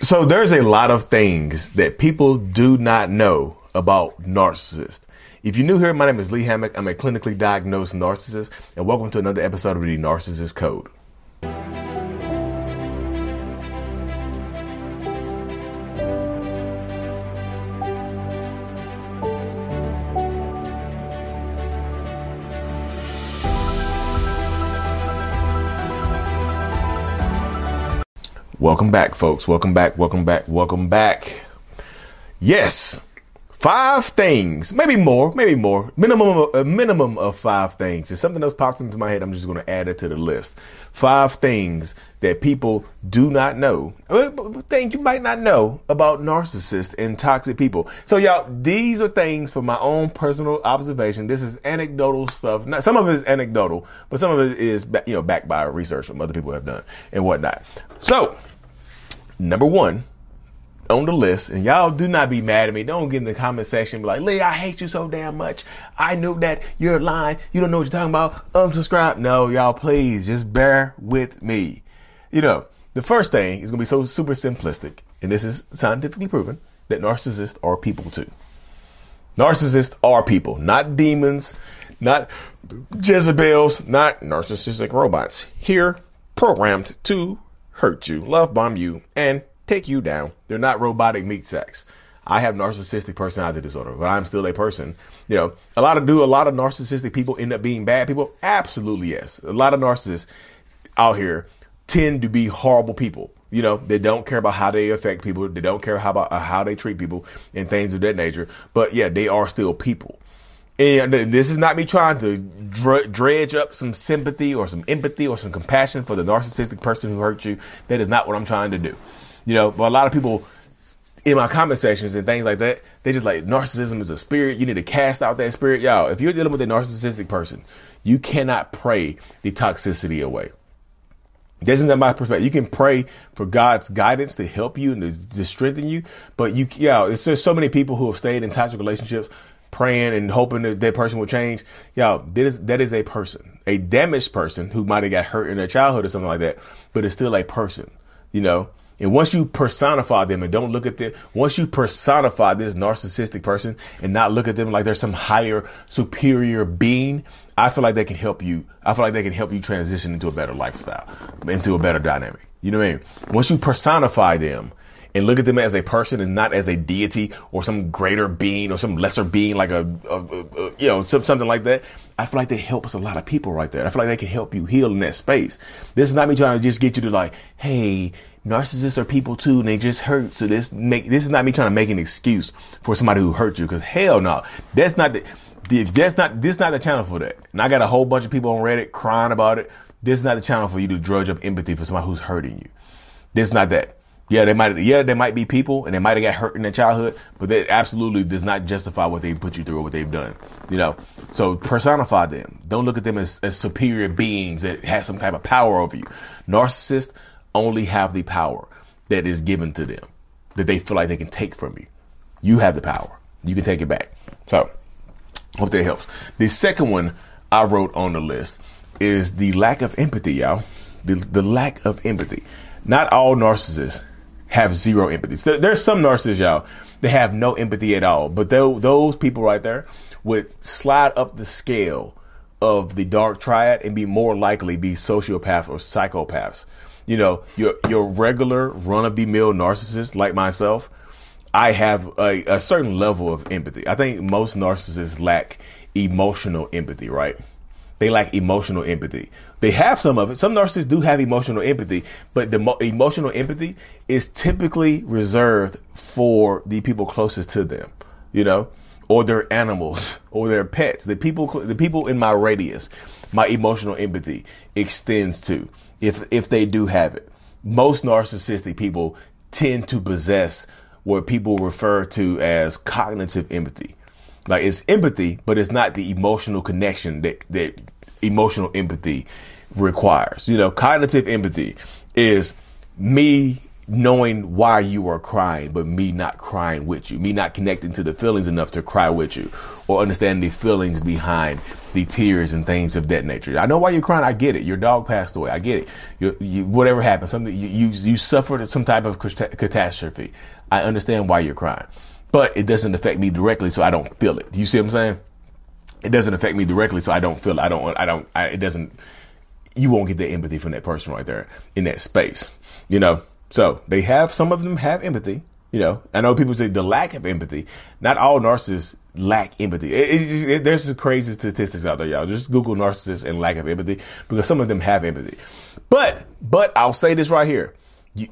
So there's a lot of things that people do not know about narcissists. If you're new here, my name is Lee Hammock. I'm a clinically diagnosed narcissist, and welcome to another episode of the Narcissist Code. Welcome back, folks. Welcome back. Welcome back. Welcome back. Yes, five things, maybe more, maybe more. Minimum a uh, minimum of five things. If something else pops into my head, I'm just going to add it to the list. Five things that people do not know, uh, things you might not know about narcissists and toxic people. So, y'all, these are things from my own personal observation. This is anecdotal stuff. Not, some of it is anecdotal, but some of it is, you know, backed by research from other people have done and whatnot. So, number one on the list, and y'all do not be mad at me. Don't get in the comment section be like, Lee, I hate you so damn much. I knew that you're lying. You don't know what you're talking about. Unsubscribe. No, y'all, please just bear with me. You know, the first thing is gonna be so super simplistic, and this is scientifically proven that narcissists are people too. Narcissists are people, not demons, not Jezebels, not narcissistic robots. Here, programmed to hurt you, love bomb you, and take you down. They're not robotic meat sacks. I have narcissistic personality disorder, but I'm still a person. You know, a lot of do a lot of narcissistic people end up being bad people? Absolutely yes. A lot of narcissists out here tend to be horrible people. You know, they don't care about how they affect people. They don't care how about uh, how they treat people and things of that nature. But yeah, they are still people. And this is not me trying to dredge up some sympathy or some empathy or some compassion for the narcissistic person who hurt you. That is not what I'm trying to do. You know, but a lot of people in my comment sections and things like that, they just like narcissism is a spirit. You need to cast out that spirit. Y'all, if you're dealing with a narcissistic person, you cannot pray the toxicity away. This isn't my perspective. You can pray for God's guidance to help you and to, to strengthen you. But you, yeah, it's just so many people who have stayed in toxic relationships praying and hoping that that person will change. Y'all, that is, that is a person, a damaged person who might have got hurt in their childhood or something like that, but it's still a person, you know? And once you personify them and don't look at them, once you personify this narcissistic person and not look at them like they're some higher, superior being, I feel like they can help you. I feel like they can help you transition into a better lifestyle, into a better dynamic. You know what I mean? Once you personify them and look at them as a person and not as a deity or some greater being or some lesser being like a, a, a, you know some, something like that. I feel like they help us a lot of people right there. I feel like they can help you heal in that space. This is not me trying to just get you to like hey narcissists are people too and they just hurt. So this make this is not me trying to make an excuse for somebody who hurt you because hell no. That's not the if that's not this is not the channel for that. And i got a whole bunch of people on reddit crying about it. This is not the channel for you to drudge up empathy for somebody who's hurting you. This is not that yeah, they might. Yeah, they might be people, and they might have got hurt in their childhood, but that absolutely does not justify what they put you through or what they've done. You know, so personify them. Don't look at them as, as superior beings that have some type of power over you. Narcissists only have the power that is given to them, that they feel like they can take from you. You have the power. You can take it back. So, hope that helps. The second one I wrote on the list is the lack of empathy, y'all. The, the lack of empathy. Not all narcissists have zero empathy. So there's some narcissists, y'all, that have no empathy at all. But those people right there would slide up the scale of the dark triad and be more likely be sociopaths or psychopaths. You know, your your regular run of the mill narcissist like myself, I have a, a certain level of empathy. I think most narcissists lack emotional empathy, right? They lack emotional empathy. They have some of it. Some narcissists do have emotional empathy, but the mo- emotional empathy is typically reserved for the people closest to them, you know, or their animals or their pets. The people, the people in my radius, my emotional empathy extends to if, if they do have it. Most narcissistic people tend to possess what people refer to as cognitive empathy. Like it's empathy, but it's not the emotional connection that, that emotional empathy requires. You know, cognitive empathy is me knowing why you are crying, but me not crying with you, me not connecting to the feelings enough to cry with you, or understand the feelings behind the tears and things of that nature. I know why you're crying. I get it. Your dog passed away. I get it. You, you, whatever happened, something you, you you suffered some type of catastrophe. I understand why you're crying, but it doesn't affect me directly, so I don't feel it. You see what I'm saying? It doesn't affect me directly, so I don't feel it. I don't. I don't. I, it doesn't. You won't get the empathy from that person right there in that space. You know. So they have some of them have empathy. You know, I know people say the lack of empathy. Not all narcissists lack empathy. It, it, it, there's some crazy statistics out there, y'all. Just Google narcissists and lack of empathy because some of them have empathy. But, but I'll say this right here.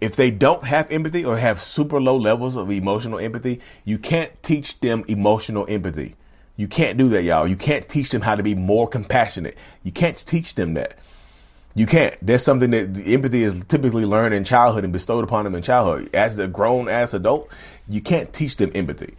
If they don't have empathy or have super low levels of emotional empathy, you can't teach them emotional empathy. You can't do that, y'all. You can't teach them how to be more compassionate. You can't teach them that. You can't. That's something that empathy is typically learned in childhood and bestowed upon them in childhood. As a grown ass adult, you can't teach them empathy.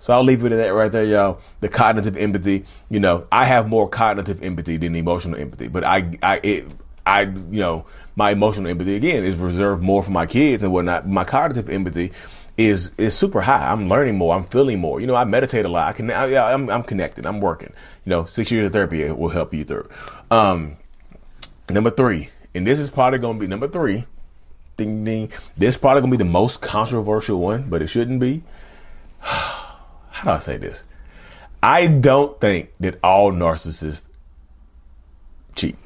So I'll leave it at that right there, y'all. The cognitive empathy. You know, I have more cognitive empathy than emotional empathy, but I, I, it, I, you know, my emotional empathy again is reserved more for my kids and whatnot. My cognitive empathy is is super high. I'm learning more. I'm feeling more. You know, I meditate a lot. I can, I, I'm, I'm connected. I'm working. You know, six years of therapy will help you through. Um, Number three, and this is probably going to be number three. Ding ding. This is probably going to be the most controversial one, but it shouldn't be. How do I say this? I don't think that all narcissists cheat.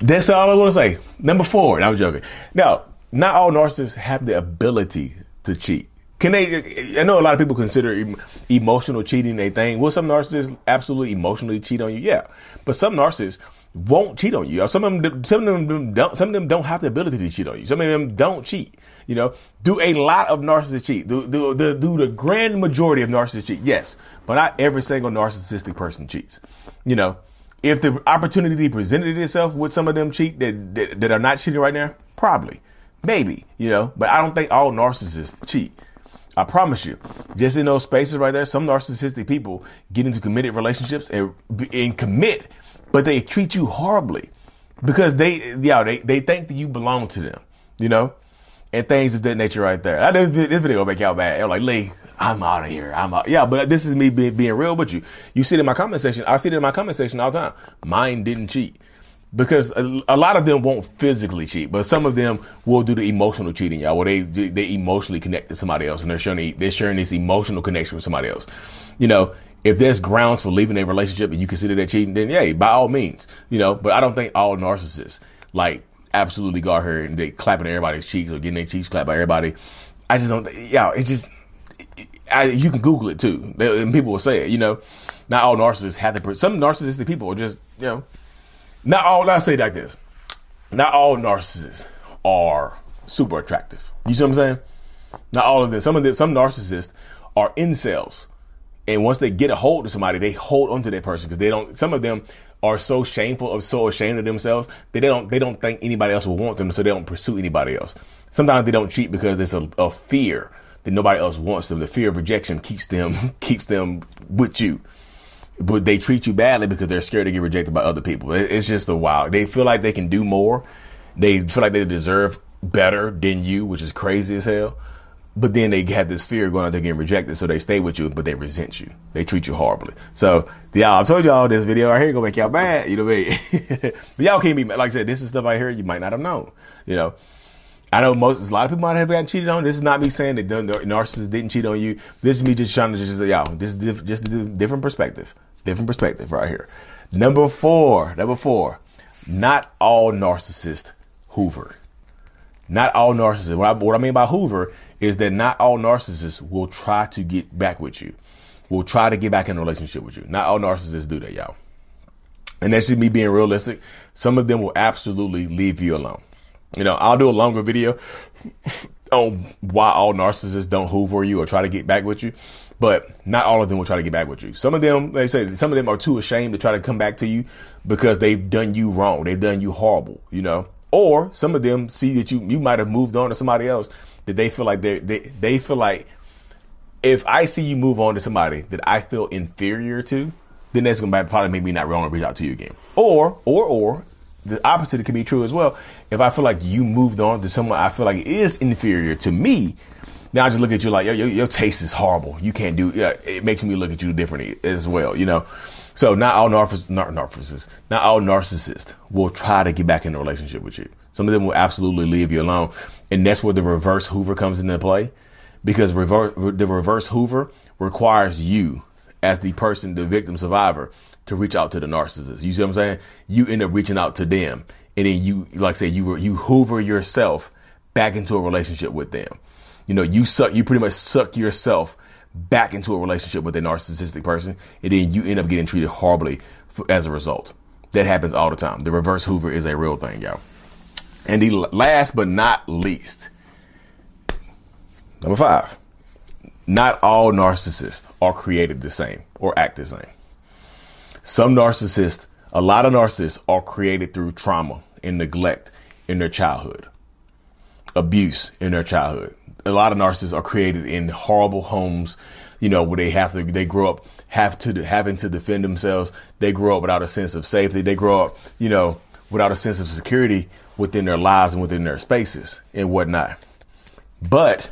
That's all I want to say. Number four, I'm joking. Now, not all narcissists have the ability to cheat. Can they? I know a lot of people consider emotional cheating a thing. Will some narcissists absolutely emotionally cheat on you? Yeah, but some narcissists won't cheat on you. Some of them, some of them don't, some of them don't have the ability to cheat on you. Some of them don't cheat. You know, do a lot of narcissists cheat? Do, do, do, do the grand majority of narcissists cheat? Yes, but not every single narcissistic person cheats. You know, if the opportunity presented itself, with some of them cheat that, that, that are not cheating right now? Probably, maybe. You know, but I don't think all narcissists cheat. I promise you, just in those spaces right there, some narcissistic people get into committed relationships and, and commit but they treat you horribly because they, yeah, they, they think that you belong to them, you know, and things of that nature right there. I, this, video will make y'all bad. I'm like, Lee, I'm out of here. I'm out. Yeah, but this is me being, being real with you. You see it in my comment section. I see it in my comment section all the time. Mine didn't cheat because a, a, lot of them won't physically cheat, but some of them will do the emotional cheating, y'all, where they they emotionally connect to somebody else and they're sharing they're sharing this emotional connection with somebody else. You know, if there's grounds for leaving a relationship and you consider that cheating, then yeah, by all means, you know. But I don't think all narcissists like absolutely go her and they clapping everybody's cheeks or getting their cheeks clapped by everybody. I just don't. Yeah, it's just I, you can Google it too, and people will say it. You know, not all narcissists have the. Some narcissistic people are just you know, not all. Let's say like this: not all narcissists are super attractive. You see what I'm saying? Not all of them. Some of them. Some narcissists are incels and once they get a hold of somebody, they hold onto that person because they don't. Some of them are so shameful or so ashamed of themselves that they don't they don't think anybody else will want them, so they don't pursue anybody else. Sometimes they don't cheat because there's a, a fear that nobody else wants them. The fear of rejection keeps them keeps them with you. But they treat you badly because they're scared to get rejected by other people. It's just a wild. They feel like they can do more. They feel like they deserve better than you, which is crazy as hell. But then they have this fear going out there getting rejected, so they stay with you, but they resent you. They treat you horribly. So, y'all, I told y'all this video right here gonna make y'all mad. You know what I mean? but y'all can't be like I said. This is stuff I hear you might not have known. You know, I know most a lot of people might have gotten cheated on. This is not me saying that the narcissist didn't cheat on you. This is me just trying to just say, y'all, this is diff- just a different perspective, different perspective right here. Number four, number four, not all narcissists Hoover. Not all narcissists. What I, what I mean by Hoover is that not all narcissists will try to get back with you, will try to get back in a relationship with you. Not all narcissists do that, y'all. And that's just me being realistic. Some of them will absolutely leave you alone. You know, I'll do a longer video on why all narcissists don't hoover you or try to get back with you, but not all of them will try to get back with you. Some of them, they say, some of them are too ashamed to try to come back to you because they've done you wrong. They've done you horrible, you know, Or some of them see that you you might have moved on to somebody else that they feel like they they they feel like if I see you move on to somebody that I feel inferior to, then that's gonna probably make me not wrong to reach out to you again. Or or or the opposite can be true as well. If I feel like you moved on to someone I feel like is inferior to me, now I just look at you like your, your, your taste is horrible. You can't do. Yeah, it makes me look at you differently as well. You know. So not all narcissists, not narcissists, not all narcissists will try to get back in a relationship with you. Some of them will absolutely leave you alone, and that's where the reverse Hoover comes into play, because reverse the reverse Hoover requires you as the person, the victim survivor, to reach out to the narcissist. You see what I'm saying? You end up reaching out to them, and then you, like I say, you you Hoover yourself back into a relationship with them. You know, you suck, you pretty much suck yourself back into a relationship with a narcissistic person, and then you end up getting treated horribly for, as a result. That happens all the time. The reverse Hoover is a real thing, y'all. And the last but not least, number five, not all narcissists are created the same or act the same. Some narcissists, a lot of narcissists are created through trauma and neglect in their childhood, abuse in their childhood. A lot of narcissists are created in horrible homes, you know, where they have to, they grow up have to, having to defend themselves. They grow up without a sense of safety. They grow up, you know, without a sense of security within their lives and within their spaces and whatnot. But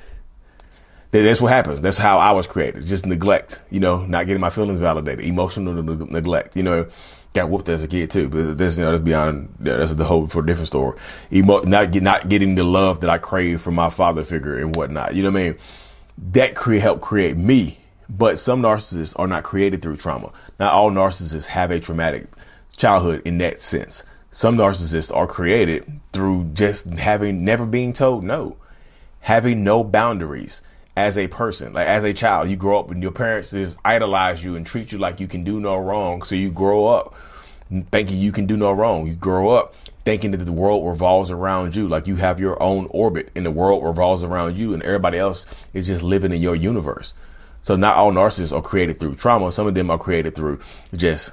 that's what happens. That's how I was created. Just neglect, you know, not getting my feelings validated, emotional neglect, you know, got whooped as a kid too. But this, you know, that's beyond, that's the whole for a different story. Emo- not get, not getting the love that I crave from my father figure and whatnot. You know what I mean? That cre- helped create me. But some narcissists are not created through trauma. Not all narcissists have a traumatic childhood in that sense. Some narcissists are created through just having never being told no, having no boundaries as a person, like as a child, you grow up and your parents just idolize you and treat you like you can do no wrong. So you grow up thinking you can do no wrong. You grow up thinking that the world revolves around you, like you have your own orbit and the world revolves around you and everybody else is just living in your universe. So not all narcissists are created through trauma. Some of them are created through just just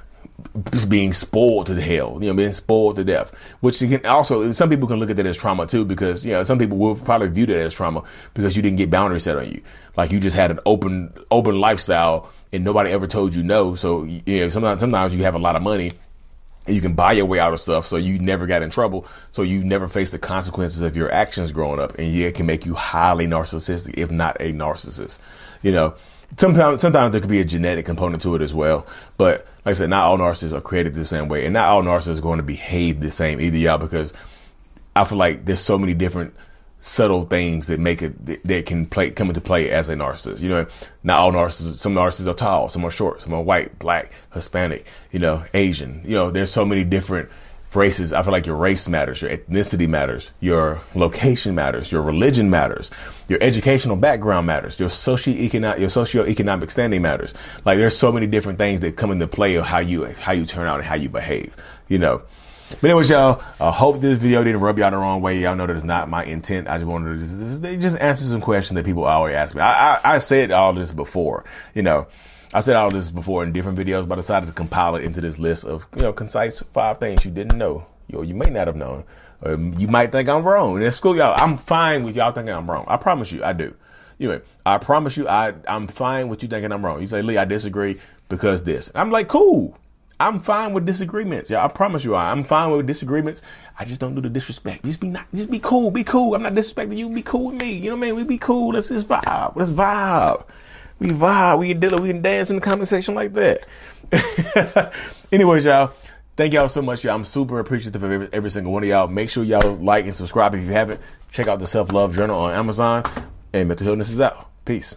being spoiled to the hell, you know, being spoiled to death, which you can also, some people can look at that as trauma too, because, you know, some people will probably view that as trauma because you didn't get boundaries set on you. Like you just had an open, open lifestyle and nobody ever told you no. So, you know, sometimes, sometimes you have a lot of money and you can buy your way out of stuff. So you never got in trouble. So you never faced the consequences of your actions growing up. And yeah, it can make you highly narcissistic, if not a narcissist, you know, sometimes, sometimes there could be a genetic component to it as well, but, like I said, not all narcissists are created the same way, and not all narcissists are going to behave the same either, y'all, because I feel like there's so many different subtle things that make it that can play come into play as a narcissist. You know, not all narcissists. Some narcissists are tall, some are short, some are white, black, Hispanic. You know, Asian. You know, there's so many different races. I feel like your race matters, your ethnicity matters, your location matters, your religion matters, your educational background matters, your socio-economic, your socio-economic standing matters. Like there's so many different things that come into play of how you, how you turn out and how you behave, you know. But anyways, y'all, I hope this video didn't rub y'all the wrong way. Y'all know that it's not my intent. I just wanted to just, just answer some questions that people always ask me. I, I, I said all this before, you know. I said all this before in different videos, but I decided to compile it into this list of, you know, concise five things you didn't know. Yo, you may not have known. Or you might think I'm wrong. And it's cool, y'all. I'm fine with y'all thinking I'm wrong. I promise you, I do. Anyway, I promise you, I, I'm fine with you thinking I'm wrong. You say, Lee, I disagree because this. I'm like, cool. I'm fine with disagreements. Yeah, I promise you, I'm fine with disagreements. I just don't do the disrespect. Just be not, just be cool. Be cool. I'm not disrespecting you. Be cool with me. You know what I mean? We be cool. Let's just vibe. Let's vibe we vibe, we can deal, we can dance in the comment section like that. Anyways, y'all, thank y'all so much, y'all. I'm super appreciative of every, every single one of y'all. Make sure y'all like and subscribe if you haven't. Check out the Self Love Journal on Amazon. And Mental Healness is out. Peace.